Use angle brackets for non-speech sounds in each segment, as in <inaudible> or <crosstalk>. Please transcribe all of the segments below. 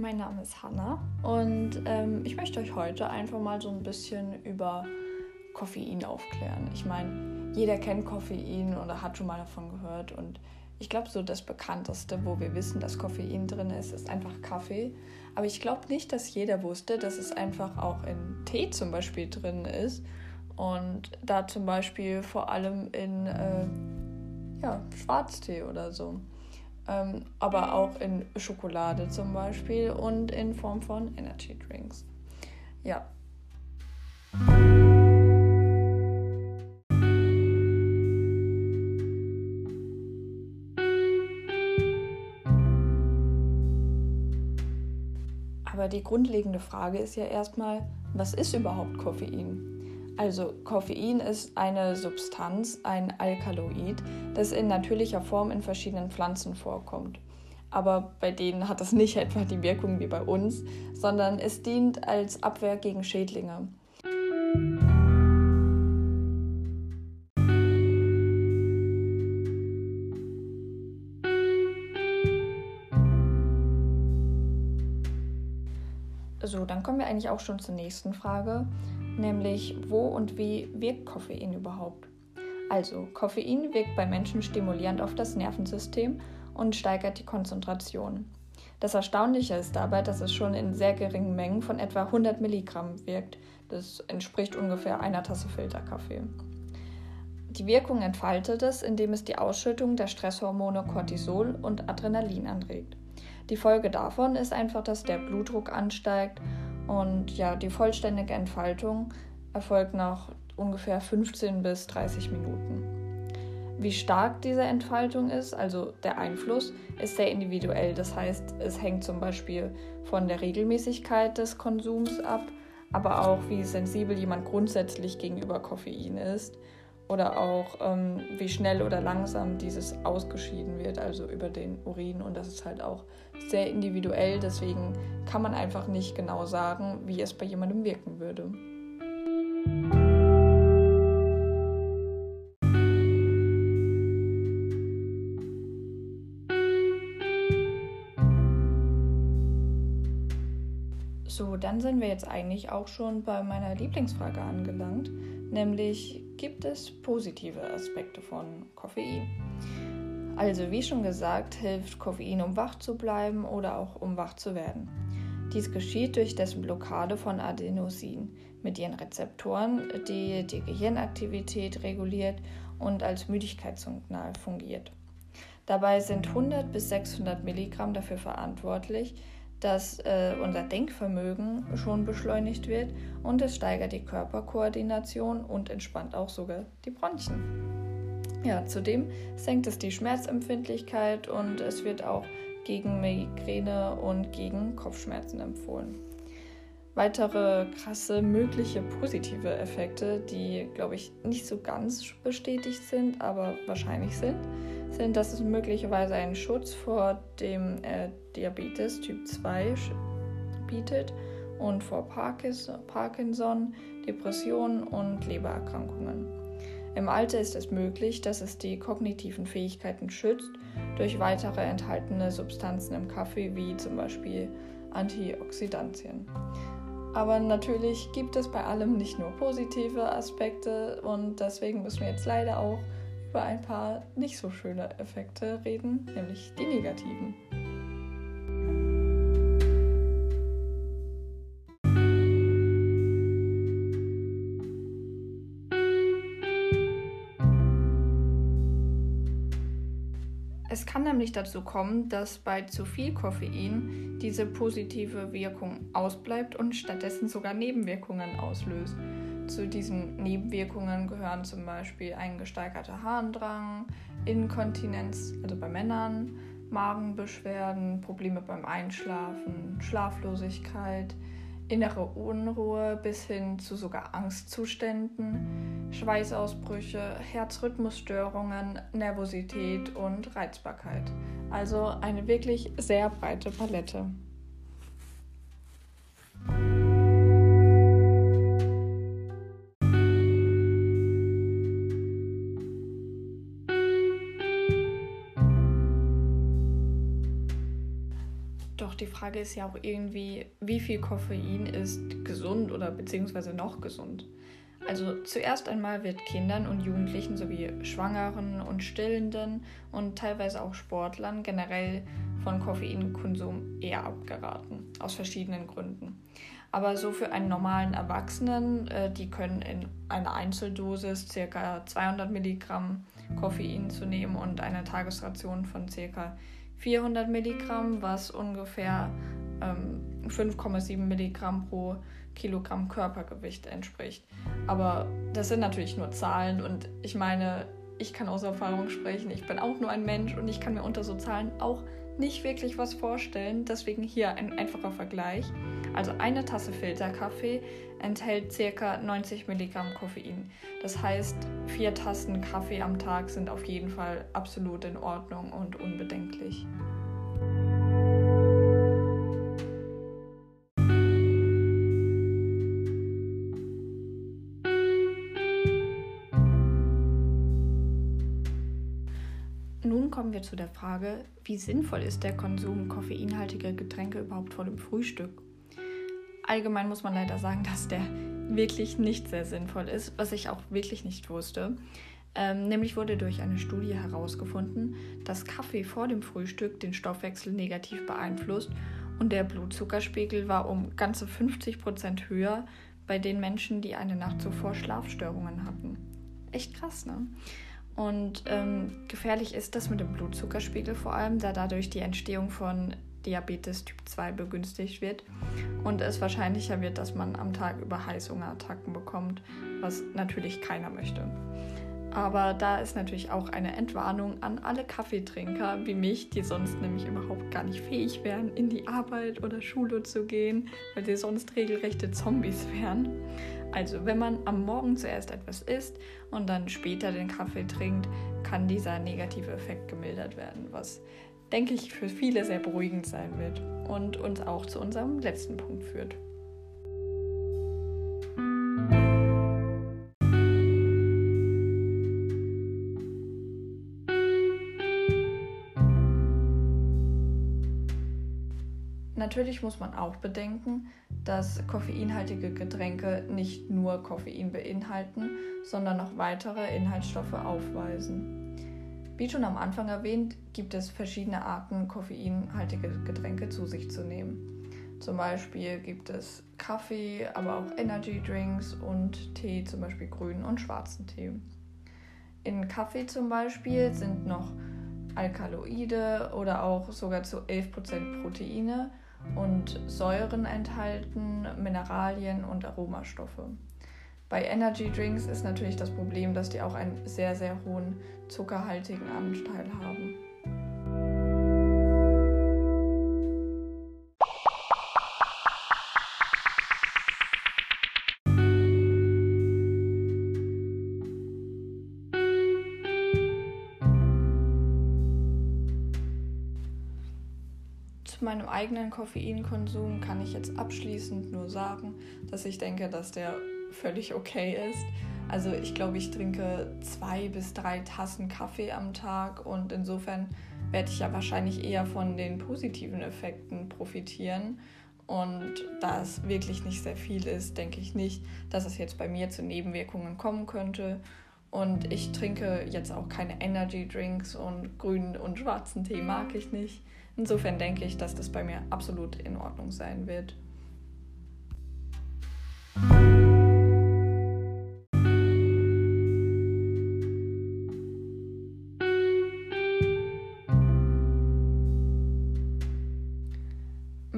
Mein Name ist Hanna und ähm, ich möchte euch heute einfach mal so ein bisschen über Koffein aufklären. Ich meine, jeder kennt Koffein oder hat schon mal davon gehört und ich glaube, so das bekannteste, wo wir wissen, dass Koffein drin ist, ist einfach Kaffee. Aber ich glaube nicht, dass jeder wusste, dass es einfach auch in Tee zum Beispiel drin ist und da zum Beispiel vor allem in äh, ja, Schwarztee oder so ähm, aber auch in Schokolade zum Beispiel und in Form von Energy Drinks. Ja. Aber die grundlegende Frage ist ja erstmal, was ist überhaupt Koffein? Also Koffein ist eine Substanz, ein Alkaloid, das in natürlicher Form in verschiedenen Pflanzen vorkommt. Aber bei denen hat es nicht <laughs> etwa die Wirkung wie bei uns, sondern es dient als Abwehr gegen Schädlinge. So, dann kommen wir eigentlich auch schon zur nächsten Frage nämlich wo und wie wirkt Koffein überhaupt? Also, Koffein wirkt bei Menschen stimulierend auf das Nervensystem und steigert die Konzentration. Das Erstaunliche ist dabei, dass es schon in sehr geringen Mengen von etwa 100 Milligramm wirkt. Das entspricht ungefähr einer Tasse Filterkaffee. Die Wirkung entfaltet es, indem es die Ausschüttung der Stresshormone Cortisol und Adrenalin anregt. Die Folge davon ist einfach, dass der Blutdruck ansteigt und ja, die vollständige Entfaltung erfolgt nach ungefähr 15 bis 30 Minuten. Wie stark diese Entfaltung ist, also der Einfluss, ist sehr individuell. Das heißt, es hängt zum Beispiel von der Regelmäßigkeit des Konsums ab, aber auch wie sensibel jemand grundsätzlich gegenüber Koffein ist oder auch ähm, wie schnell oder langsam dieses ausgeschieden wird, also über den Urin. Und das ist halt auch sehr individuell, deswegen kann man einfach nicht genau sagen, wie es bei jemandem wirken würde. So, dann sind wir jetzt eigentlich auch schon bei meiner Lieblingsfrage angelangt, nämlich gibt es positive Aspekte von Koffein? Also, wie schon gesagt, hilft Koffein, um wach zu bleiben oder auch um wach zu werden. Dies geschieht durch dessen Blockade von Adenosin mit ihren Rezeptoren, die die Gehirnaktivität reguliert und als Müdigkeitssignal fungiert. Dabei sind 100 bis 600 Milligramm dafür verantwortlich, dass äh, unser Denkvermögen schon beschleunigt wird und es steigert die Körperkoordination und entspannt auch sogar die Bronchien. Ja, zudem senkt es die Schmerzempfindlichkeit und es wird auch gegen Migräne und gegen Kopfschmerzen empfohlen. Weitere krasse mögliche positive Effekte, die, glaube ich, nicht so ganz bestätigt sind, aber wahrscheinlich sind, sind, dass es möglicherweise einen Schutz vor dem äh, Diabetes Typ 2 bietet und vor Parkinson, Depressionen und Lebererkrankungen. Im Alter ist es möglich, dass es die kognitiven Fähigkeiten schützt durch weitere enthaltene Substanzen im Kaffee, wie zum Beispiel Antioxidantien. Aber natürlich gibt es bei allem nicht nur positive Aspekte und deswegen müssen wir jetzt leider auch über ein paar nicht so schöne Effekte reden, nämlich die negativen. Es kann nämlich dazu kommen, dass bei zu viel Koffein diese positive Wirkung ausbleibt und stattdessen sogar Nebenwirkungen auslöst. Zu diesen Nebenwirkungen gehören zum Beispiel ein gesteigerter Harndrang, Inkontinenz, also bei Männern, Magenbeschwerden, Probleme beim Einschlafen, Schlaflosigkeit, innere Unruhe bis hin zu sogar Angstzuständen, Schweißausbrüche, Herzrhythmusstörungen, Nervosität und Reizbarkeit. Also eine wirklich sehr breite Palette. Frage ist ja auch irgendwie, wie viel Koffein ist gesund oder beziehungsweise noch gesund. Also zuerst einmal wird Kindern und Jugendlichen sowie Schwangeren und Stillenden und teilweise auch Sportlern generell von Koffeinkonsum eher abgeraten, aus verschiedenen Gründen. Aber so für einen normalen Erwachsenen, äh, die können in einer Einzeldosis ca. 200 Milligramm Koffein zu nehmen und eine Tagesration von ca. 400 Milligramm, was ungefähr ähm, 5,7 Milligramm pro Kilogramm Körpergewicht entspricht. Aber das sind natürlich nur Zahlen und ich meine, ich kann aus Erfahrung sprechen, ich bin auch nur ein Mensch und ich kann mir unter so Zahlen auch nicht wirklich was vorstellen. Deswegen hier ein einfacher Vergleich. Also eine Tasse Filterkaffee enthält ca. 90 Milligramm Koffein. Das heißt, vier Tassen Kaffee am Tag sind auf jeden Fall absolut in Ordnung und unbedenklich. Nun kommen wir zu der Frage, wie sinnvoll ist der Konsum koffeinhaltiger Getränke überhaupt vor dem Frühstück? Allgemein muss man leider sagen, dass der wirklich nicht sehr sinnvoll ist, was ich auch wirklich nicht wusste. Ähm, nämlich wurde durch eine Studie herausgefunden, dass Kaffee vor dem Frühstück den Stoffwechsel negativ beeinflusst und der Blutzuckerspiegel war um ganze 50 Prozent höher bei den Menschen, die eine Nacht zuvor Schlafstörungen hatten. Echt krass, ne? Und ähm, gefährlich ist das mit dem Blutzuckerspiegel vor allem, da dadurch die Entstehung von Diabetes Typ 2 begünstigt wird und es wahrscheinlicher wird, dass man am Tag über Heißhungerattacken bekommt, was natürlich keiner möchte. Aber da ist natürlich auch eine Entwarnung an alle Kaffeetrinker wie mich, die sonst nämlich überhaupt gar nicht fähig wären, in die Arbeit oder Schule zu gehen, weil sie sonst regelrechte Zombies wären. Also, wenn man am Morgen zuerst etwas isst und dann später den Kaffee trinkt, kann dieser negative Effekt gemildert werden, was, denke ich, für viele sehr beruhigend sein wird und uns auch zu unserem letzten Punkt führt. Natürlich muss man auch bedenken, dass koffeinhaltige Getränke nicht nur Koffein beinhalten, sondern noch weitere Inhaltsstoffe aufweisen. Wie schon am Anfang erwähnt, gibt es verschiedene Arten, koffeinhaltige Getränke zu sich zu nehmen. Zum Beispiel gibt es Kaffee, aber auch Energy Drinks und Tee, zum Beispiel grünen und schwarzen Tee. In Kaffee zum Beispiel sind noch Alkaloide oder auch sogar zu 11% Proteine und Säuren enthalten, Mineralien und Aromastoffe. Bei Energy Drinks ist natürlich das Problem, dass die auch einen sehr, sehr hohen zuckerhaltigen Anteil haben. zu meinem eigenen Koffeinkonsum kann ich jetzt abschließend nur sagen, dass ich denke, dass der völlig okay ist. Also ich glaube, ich trinke zwei bis drei Tassen Kaffee am Tag und insofern werde ich ja wahrscheinlich eher von den positiven Effekten profitieren. Und da es wirklich nicht sehr viel ist, denke ich nicht, dass es jetzt bei mir zu Nebenwirkungen kommen könnte. Und ich trinke jetzt auch keine Energy Drinks und grünen und schwarzen Tee mag ich nicht. Insofern denke ich, dass das bei mir absolut in Ordnung sein wird.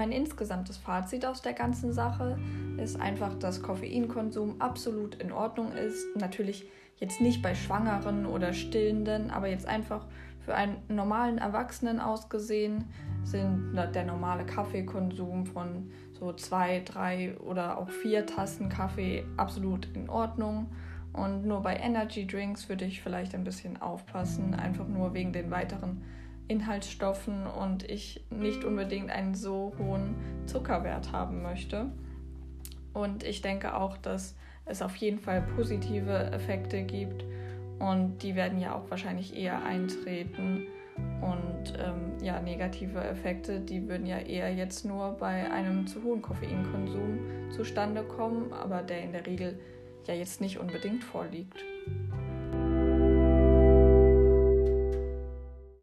Mein insgesamtes Fazit aus der ganzen Sache ist einfach, dass Koffeinkonsum absolut in Ordnung ist. Natürlich jetzt nicht bei Schwangeren oder Stillenden, aber jetzt einfach für einen normalen Erwachsenen ausgesehen sind der normale Kaffeekonsum von so zwei, drei oder auch vier Tassen Kaffee absolut in Ordnung. Und nur bei Energy Drinks würde ich vielleicht ein bisschen aufpassen, einfach nur wegen den weiteren Inhaltsstoffen und ich nicht unbedingt einen so hohen Zuckerwert haben möchte. Und ich denke auch, dass es auf jeden Fall positive Effekte gibt und die werden ja auch wahrscheinlich eher eintreten Und ähm, ja, negative Effekte, die würden ja eher jetzt nur bei einem zu hohen Koffeinkonsum zustande kommen, aber der in der Regel ja jetzt nicht unbedingt vorliegt.